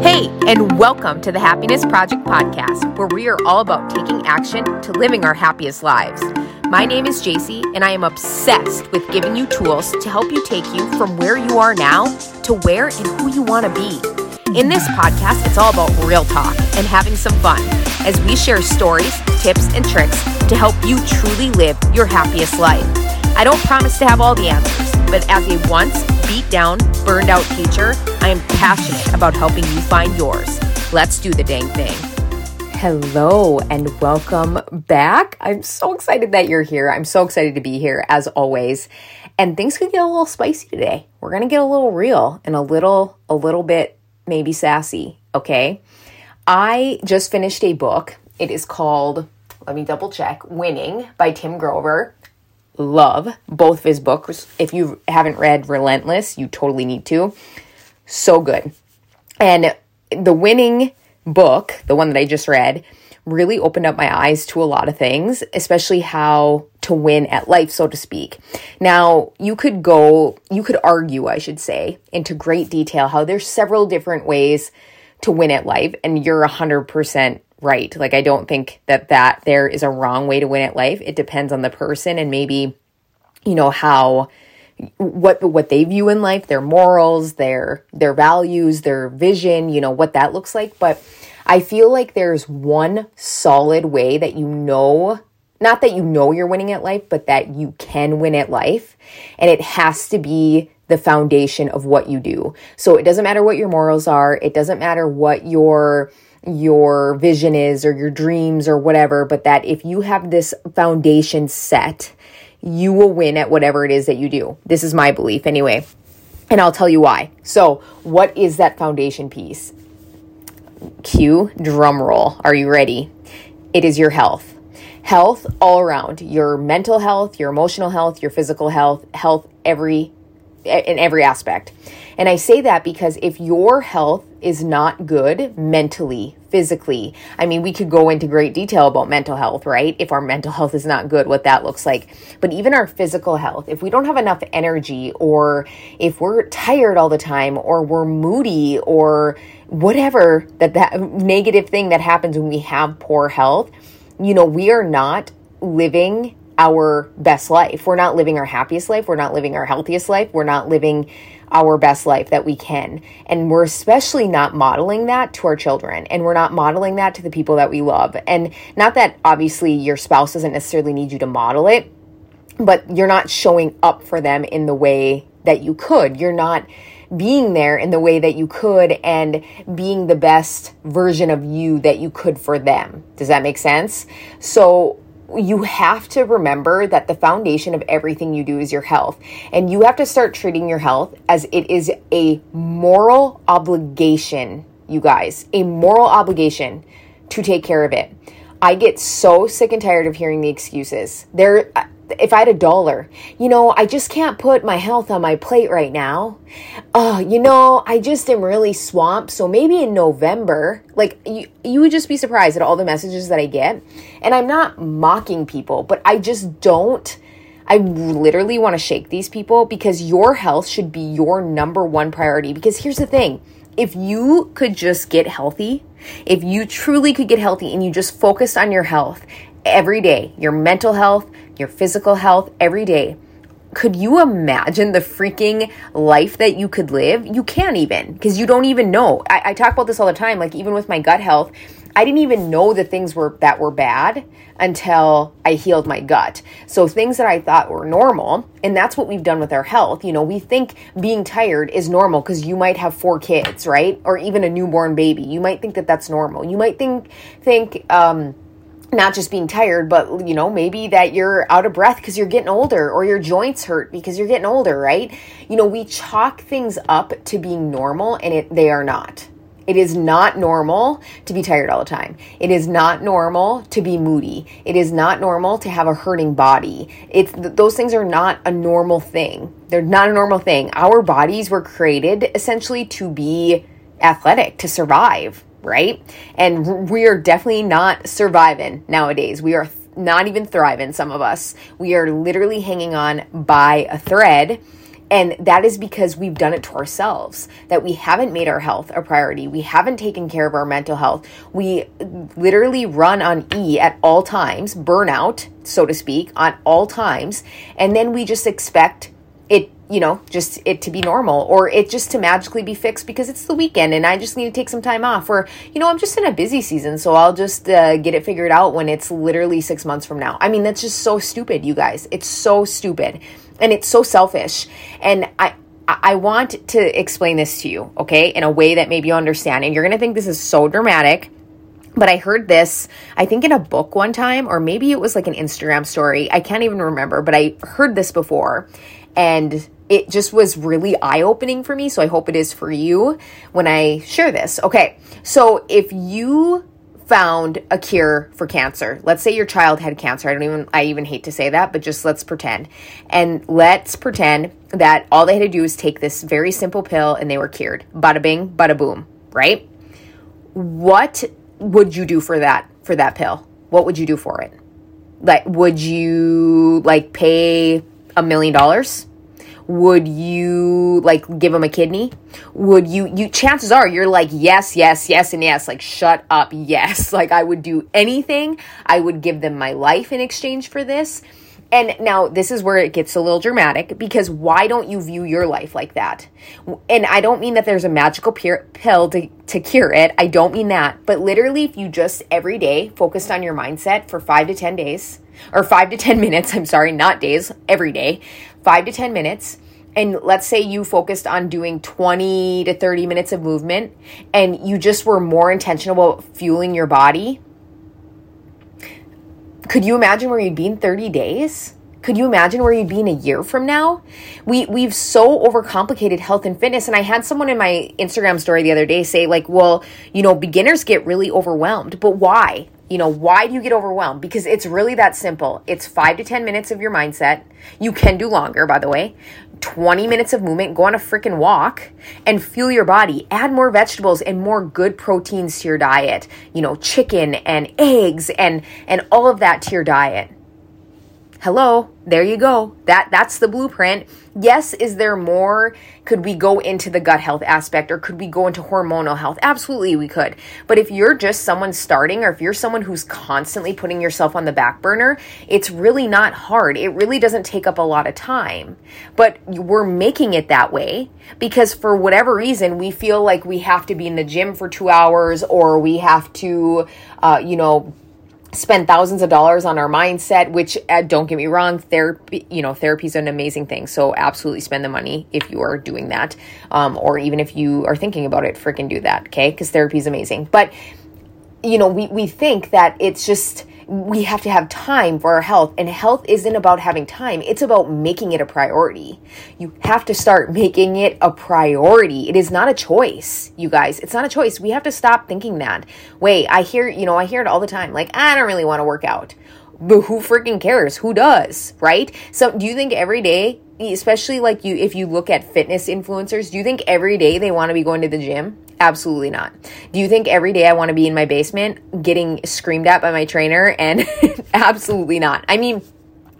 Hey, and welcome to the Happiness Project podcast, where we are all about taking action to living our happiest lives. My name is JC, and I am obsessed with giving you tools to help you take you from where you are now to where and who you want to be. In this podcast, it's all about real talk and having some fun as we share stories, tips, and tricks to help you truly live your happiest life. I don't promise to have all the answers, but as a once beat down, burned out teacher, I am passionate about helping you find yours. Let's do the dang thing. Hello and welcome back. I'm so excited that you're here. I'm so excited to be here as always. And things could get a little spicy today. We're going to get a little real and a little a little bit maybe sassy, okay? I just finished a book. It is called let me double check, Winning by Tim Grover love both of his books. If you haven't read Relentless, you totally need to. So good. And the winning book, the one that I just read, really opened up my eyes to a lot of things, especially how to win at life, so to speak. Now, you could go, you could argue, I should say, into great detail how there's several different ways to win at life, and you're 100% right. Like I don't think that that there is a wrong way to win at life. It depends on the person and maybe you know how what what they view in life, their morals, their their values, their vision, you know, what that looks like, but I feel like there's one solid way that you know not that you know you're winning at life, but that you can win at life. And it has to be the foundation of what you do. So it doesn't matter what your morals are, it doesn't matter what your your vision is or your dreams or whatever, but that if you have this foundation set, you will win at whatever it is that you do. This is my belief anyway. And I'll tell you why. So, what is that foundation piece? Cue drum roll. Are you ready? It is your health. Health all around. Your mental health, your emotional health, your physical health, health every in every aspect. And I say that because if your health is not good mentally, physically, I mean, we could go into great detail about mental health, right? If our mental health is not good, what that looks like. But even our physical health, if we don't have enough energy, or if we're tired all the time, or we're moody, or whatever that, that negative thing that happens when we have poor health, you know, we are not living our best life. We're not living our happiest life. We're not living our healthiest life. We're not living our best life that we can. And we're especially not modeling that to our children. And we're not modeling that to the people that we love. And not that obviously your spouse doesn't necessarily need you to model it, but you're not showing up for them in the way that you could. You're not being there in the way that you could and being the best version of you that you could for them. Does that make sense? So you have to remember that the foundation of everything you do is your health. And you have to start treating your health as it is a moral obligation, you guys, a moral obligation to take care of it. I get so sick and tired of hearing the excuses. There if I had a dollar, you know, I just can't put my health on my plate right now. Oh, you know, I just am really swamped. So maybe in November, like you, you would just be surprised at all the messages that I get. And I'm not mocking people, but I just don't. I literally want to shake these people because your health should be your number one priority. Because here's the thing if you could just get healthy, if you truly could get healthy and you just focused on your health every day, your mental health, your physical health every day. Could you imagine the freaking life that you could live? You can't even because you don't even know. I, I talk about this all the time. Like, even with my gut health, I didn't even know the things were that were bad until I healed my gut. So things that I thought were normal, and that's what we've done with our health. You know, we think being tired is normal because you might have four kids, right? Or even a newborn baby. You might think that that's normal. You might think think um not just being tired, but you know, maybe that you're out of breath because you're getting older or your joints hurt because you're getting older, right? You know, we chalk things up to being normal and it they are not. It is not normal to be tired all the time. It is not normal to be moody. It is not normal to have a hurting body. It's those things are not a normal thing. They're not a normal thing. Our bodies were created essentially to be athletic, to survive, right? And we are definitely not surviving nowadays. We are not even thriving, some of us. We are literally hanging on by a thread And that is because we've done it to ourselves, that we haven't made our health a priority. We haven't taken care of our mental health. We literally run on E at all times, burnout, so to speak, on all times. And then we just expect you know, just it to be normal or it just to magically be fixed because it's the weekend and I just need to take some time off or, you know, I'm just in a busy season, so I'll just uh, get it figured out when it's literally six months from now. I mean, that's just so stupid, you guys. It's so stupid and it's so selfish. And I, I want to explain this to you, okay, in a way that maybe you understand. And you're going to think this is so dramatic. But I heard this, I think in a book one time, or maybe it was like an Instagram story. I can't even remember, but I heard this before. And it just was really eye opening for me. So I hope it is for you when I share this. Okay. So if you found a cure for cancer. Let's say your child had cancer. I don't even I even hate to say that, but just let's pretend. And let's pretend that all they had to do was take this very simple pill and they were cured. Bada bing, bada boom, right? What would you do for that for that pill? What would you do for it? Like would you like pay a million dollars? Would you like give them a kidney would you you chances are you're like yes yes yes and yes like shut up yes like i would do anything i would give them my life in exchange for this and now this is where it gets a little dramatic because why don't you view your life like that? And I don't mean that there's a magical pill to, to cure it. I don't mean that. But literally, if you just every day focused on your mindset for five to 10 days, or five to 10 minutes, I'm sorry, not days, every day, five to 10 minutes, and let's say you focused on doing 20 to 30 minutes of movement and you just were more intentional about fueling your body could you imagine where you'd be in 30 days could you imagine where you'd be in a year from now? We we've so overcomplicated health and fitness and I had someone in my Instagram story the other day say like, "Well, you know, beginners get really overwhelmed." But why? You know, why do you get overwhelmed? Because it's really that simple. It's 5 to 10 minutes of your mindset. You can do longer, by the way. 20 minutes of movement, go on a freaking walk and fuel your body. Add more vegetables and more good proteins to your diet. You know, chicken and eggs and and all of that to your diet. Hello, there you go. That that's the blueprint. Yes, is there more? Could we go into the gut health aspect or could we go into hormonal health? Absolutely we could. But if you're just someone starting or if you're someone who's constantly putting yourself on the back burner, it's really not hard. It really doesn't take up a lot of time. But we're making it that way because for whatever reason we feel like we have to be in the gym for 2 hours or we have to uh, you know spend thousands of dollars on our mindset which uh, don't get me wrong therapy you know therapy is an amazing thing. So absolutely spend the money if you are doing that um, or even if you are thinking about it freaking do that okay? Because therapy is amazing. But you know we, we think that it's just we have to have time for our health and health isn't about having time it's about making it a priority. You have to start making it a priority. It is not a choice you guys. It's not a choice. We have to stop thinking that. Wait i hear you know i hear it all the time like i don't really want to work out. But who freaking cares? Who does right? So do you think every day especially like you if you look at fitness influencers do you think every day they want to be going to the gym Absolutely not. Do you think every day I want to be in my basement getting screamed at by my trainer? And absolutely not. I mean,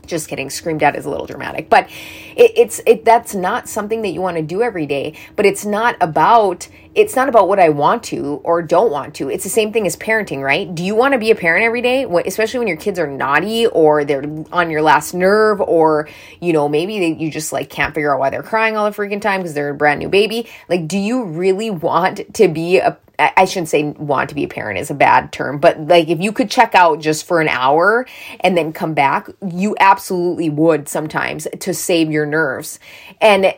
just kidding screamed at is a little dramatic. But it, it's it that's not something that you want to do every day but it's not about it's not about what i want to or don't want to. It's the same thing as parenting right? Do you want to be a parent every day? What, especially when your kids are naughty or they're on your last nerve or you know maybe they, you just like can't figure out why they're crying all the freaking time because they're a brand new baby. Like do you really want to be a I shouldn't say want to be a parent is a bad term, but like if you could check out just for an hour and then come back, you absolutely would sometimes to save your nerves. And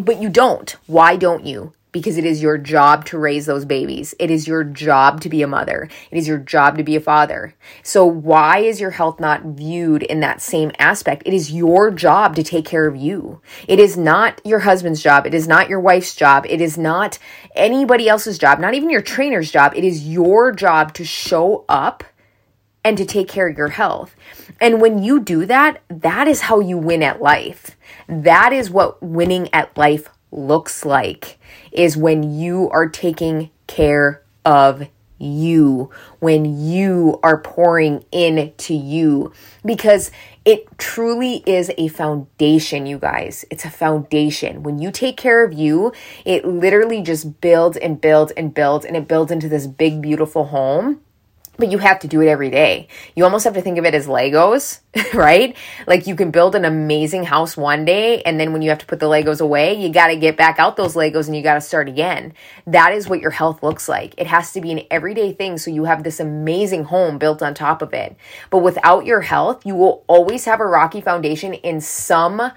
but you don't. Why don't you? Because it is your job to raise those babies. It is your job to be a mother. It is your job to be a father. So why is your health not viewed in that same aspect? It is your job to take care of you. It is not your husband's job. It is not your wife's job. It is not anybody else's job, not even your trainer's job. It is your job to show up and to take care of your health. And when you do that, that is how you win at life. That is what winning at life looks like is when you are taking care of you, when you are pouring into you, because it truly is a foundation, you guys. It's a foundation. When you take care of you, it literally just builds and builds and builds, and it builds into this big, beautiful home but you have to do it every day. You almost have to think of it as Legos, right? Like you can build an amazing house one day, and then when you have to put the Legos away, you got to get back out those Legos and you got to start again. That is what your health looks like. It has to be an everyday thing so you have this amazing home built on top of it. But without your health, you will always have a rocky foundation in some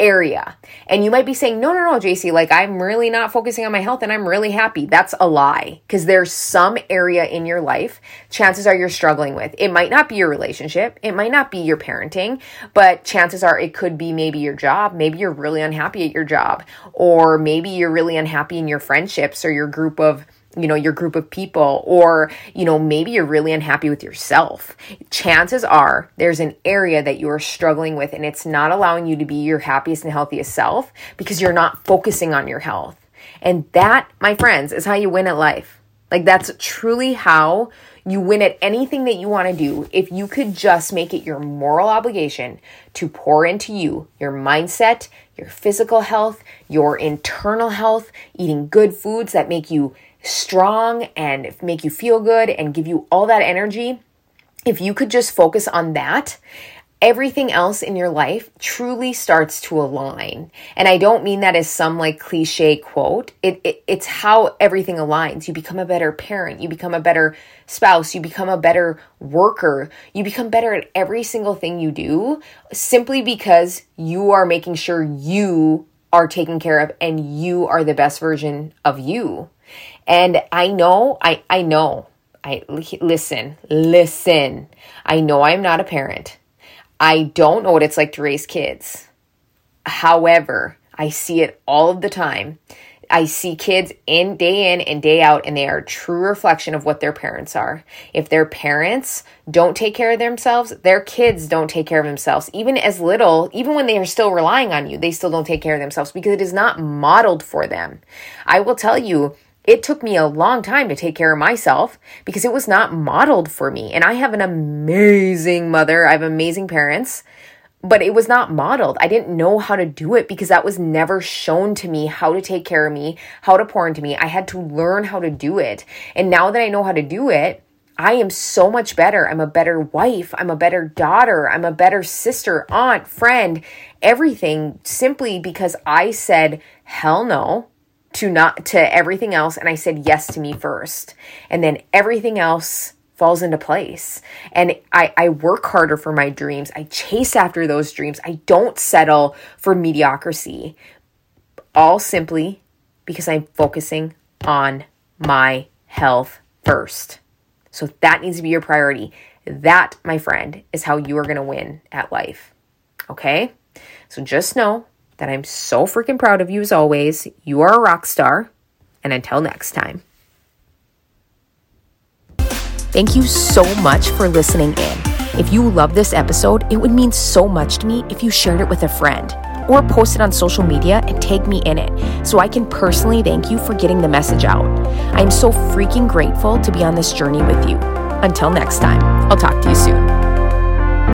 area. And you might be saying, no, no, no, JC, like I'm really not focusing on my health and I'm really happy. That's a lie because there's some area in your life, chances are you're struggling with. It might not be your relationship, it might not be your parenting, but chances are it could be maybe your job. Maybe you're really unhappy at your job, or maybe you're really unhappy in your friendships or your group of you know, your group of people, or, you know, maybe you're really unhappy with yourself. Chances are there's an area that you are struggling with and it's not allowing you to be your happiest and healthiest self because you're not focusing on your health. And that, my friends, is how you win at life. Like, that's truly how you win at anything that you want to do if you could just make it your moral obligation to pour into you, your mindset, your physical health, your internal health, eating good foods that make you strong and make you feel good and give you all that energy, if you could just focus on that, everything else in your life truly starts to align. And I don't mean that as some like cliche quote. It, it, it's how everything aligns. You become a better parent, you become a better spouse, you become a better worker, you become better at every single thing you do simply because you are making sure you are taken care of and you are the best version of you. And I know, I, I know, I listen, listen. I know I'm not a parent. I don't know what it's like to raise kids. However, I see it all of the time. I see kids in day in and day out, and they are a true reflection of what their parents are. If their parents don't take care of themselves, their kids don't take care of themselves. Even as little, even when they are still relying on you, they still don't take care of themselves because it is not modeled for them. I will tell you, it took me a long time to take care of myself because it was not modeled for me. And I have an amazing mother, I have amazing parents, but it was not modeled. I didn't know how to do it because that was never shown to me how to take care of me, how to pour into me. I had to learn how to do it. And now that I know how to do it, I am so much better. I'm a better wife. I'm a better daughter. I'm a better sister, aunt, friend, everything simply because I said, hell no to not to everything else and I said yes to me first. And then everything else falls into place. And I, I work harder for my dreams. I chase after those dreams. I don't settle for mediocrity. All simply because I'm focusing on my health first. So that needs to be your priority. That, my friend, is how you are going to win at life. Okay? So just know that I'm so freaking proud of you as always. You are a rock star. And until next time. Thank you so much for listening in. If you love this episode, it would mean so much to me if you shared it with a friend or post it on social media and tag me in it so I can personally thank you for getting the message out. I am so freaking grateful to be on this journey with you. Until next time, I'll talk to you soon.